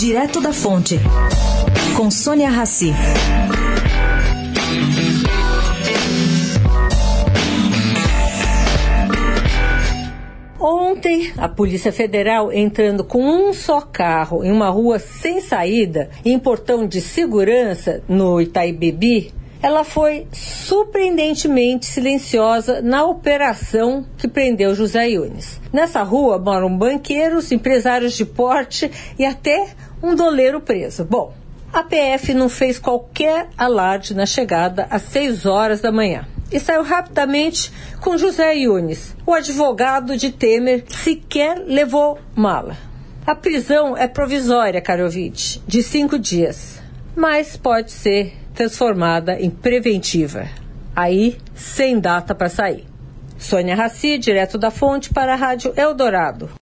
Direto da Fonte, com Sônia Rassi. Ontem, a Polícia Federal, entrando com um só carro em uma rua sem saída, em portão de segurança no Itaibebi, ela foi surpreendentemente silenciosa na operação que prendeu José Yunes. Nessa rua moram banqueiros, empresários de porte e até um doleiro preso. Bom, a PF não fez qualquer alarde na chegada às 6 horas da manhã e saiu rapidamente com José Yunes. O advogado de Temer sequer levou mala. A prisão é provisória, Karovitch, de cinco dias, mas pode ser transformada em preventiva. Aí, sem data para sair. Sônia Raci, direto da fonte para a Rádio Eldorado.